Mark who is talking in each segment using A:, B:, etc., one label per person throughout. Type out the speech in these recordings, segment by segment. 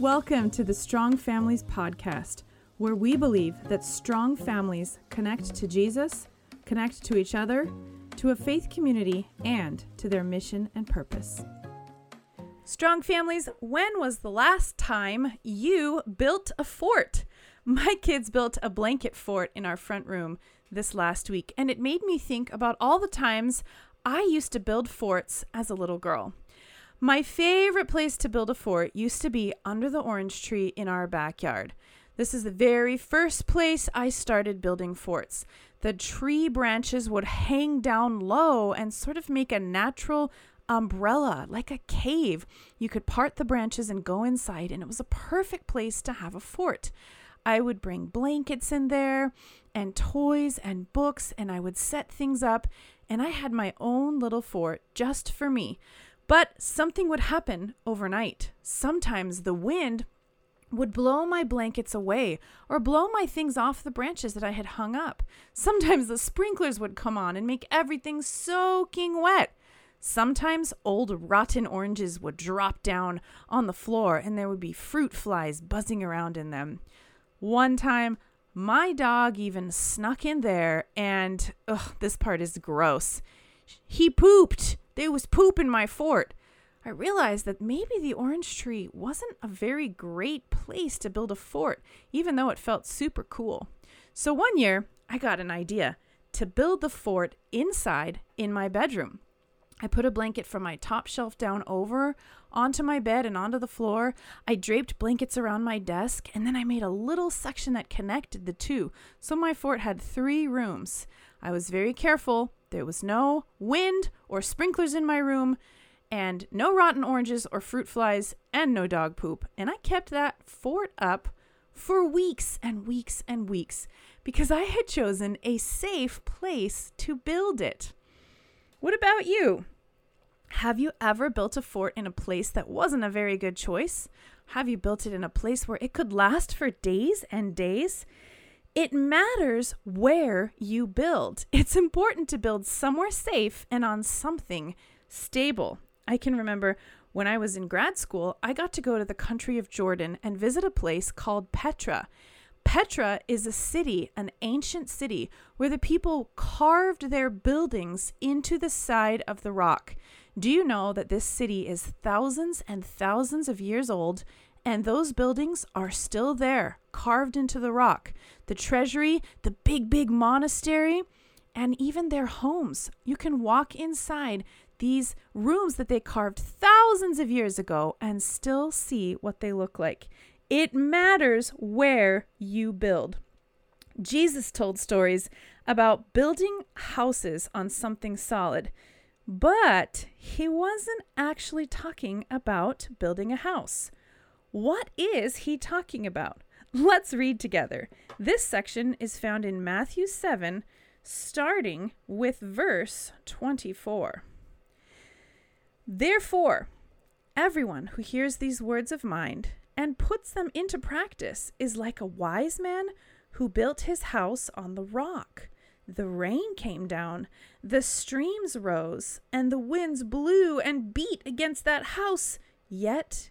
A: Welcome to the Strong Families Podcast, where we believe that strong families connect to Jesus, connect to each other, to a faith community, and to their mission and purpose. Strong families, when was the last time you built a fort? My kids built a blanket fort in our front room this last week, and it made me think about all the times I used to build forts as a little girl. My favorite place to build a fort used to be under the orange tree in our backyard. This is the very first place I started building forts. The tree branches would hang down low and sort of make a natural umbrella, like a cave. You could part the branches and go inside, and it was a perfect place to have a fort. I would bring blankets in there and toys and books, and I would set things up, and I had my own little fort just for me. But something would happen overnight. Sometimes the wind would blow my blankets away or blow my things off the branches that I had hung up. Sometimes the sprinklers would come on and make everything soaking wet. Sometimes old rotten oranges would drop down on the floor and there would be fruit flies buzzing around in them. One time, my dog even snuck in there and, ugh, this part is gross. He pooped. There was poop in my fort. I realized that maybe the orange tree wasn't a very great place to build a fort, even though it felt super cool. So one year, I got an idea to build the fort inside in my bedroom. I put a blanket from my top shelf down over onto my bed and onto the floor. I draped blankets around my desk, and then I made a little section that connected the two. So my fort had three rooms. I was very careful. There was no wind or sprinklers in my room, and no rotten oranges or fruit flies, and no dog poop. And I kept that fort up for weeks and weeks and weeks because I had chosen a safe place to build it. What about you? Have you ever built a fort in a place that wasn't a very good choice? Have you built it in a place where it could last for days and days? It matters where you build. It's important to build somewhere safe and on something stable. I can remember when I was in grad school, I got to go to the country of Jordan and visit a place called Petra. Petra is a city, an ancient city, where the people carved their buildings into the side of the rock. Do you know that this city is thousands and thousands of years old and those buildings are still there, carved into the rock. The treasury, the big, big monastery, and even their homes. You can walk inside these rooms that they carved thousands of years ago and still see what they look like. It matters where you build. Jesus told stories about building houses on something solid, but he wasn't actually talking about building a house. What is he talking about? Let's read together. This section is found in Matthew 7, starting with verse 24. Therefore, everyone who hears these words of mine and puts them into practice is like a wise man who built his house on the rock. The rain came down, the streams rose, and the winds blew and beat against that house, yet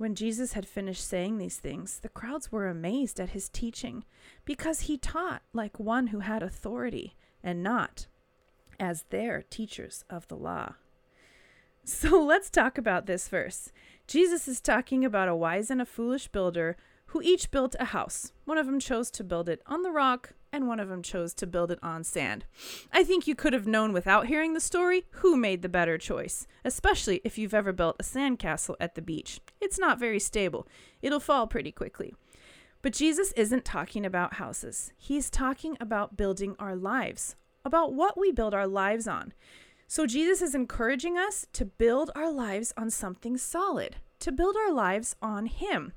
A: When Jesus had finished saying these things, the crowds were amazed at his teaching, because he taught like one who had authority, and not as their teachers of the law. So let's talk about this verse. Jesus is talking about a wise and a foolish builder who each built a house. One of them chose to build it on the rock, and one of them chose to build it on sand. I think you could have known without hearing the story who made the better choice, especially if you've ever built a sandcastle at the beach. It's not very stable, it'll fall pretty quickly. But Jesus isn't talking about houses, he's talking about building our lives, about what we build our lives on. So Jesus is encouraging us to build our lives on something solid, to build our lives on Him.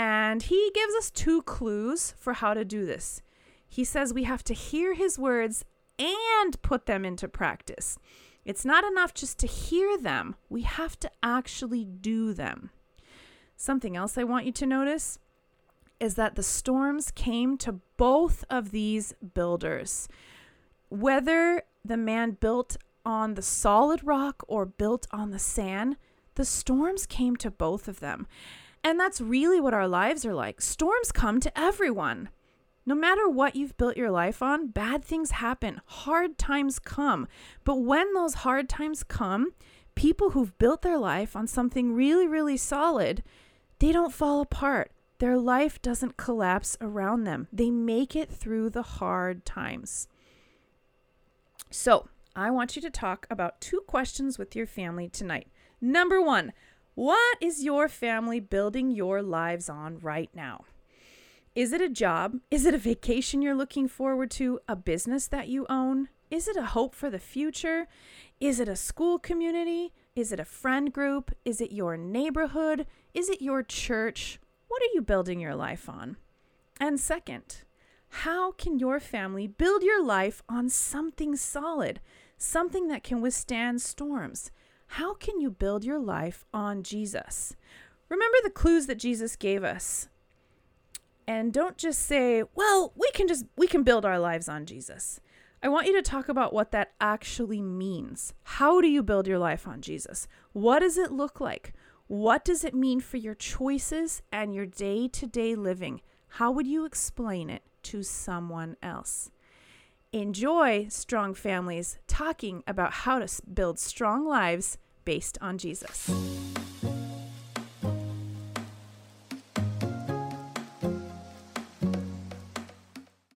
A: And he gives us two clues for how to do this. He says we have to hear his words and put them into practice. It's not enough just to hear them, we have to actually do them. Something else I want you to notice is that the storms came to both of these builders. Whether the man built on the solid rock or built on the sand, the storms came to both of them. And that's really what our lives are like. Storms come to everyone. No matter what you've built your life on, bad things happen, hard times come. But when those hard times come, people who've built their life on something really, really solid, they don't fall apart. Their life doesn't collapse around them. They make it through the hard times. So, I want you to talk about two questions with your family tonight. Number one, what is your family building your lives on right now? Is it a job? Is it a vacation you're looking forward to? A business that you own? Is it a hope for the future? Is it a school community? Is it a friend group? Is it your neighborhood? Is it your church? What are you building your life on? And second, how can your family build your life on something solid, something that can withstand storms? How can you build your life on Jesus? Remember the clues that Jesus gave us and don't just say, "Well, we can just we can build our lives on Jesus." I want you to talk about what that actually means. How do you build your life on Jesus? What does it look like? What does it mean for your choices and your day-to-day living? How would you explain it to someone else? Enjoy Strong Families talking about how to build strong lives based on Jesus.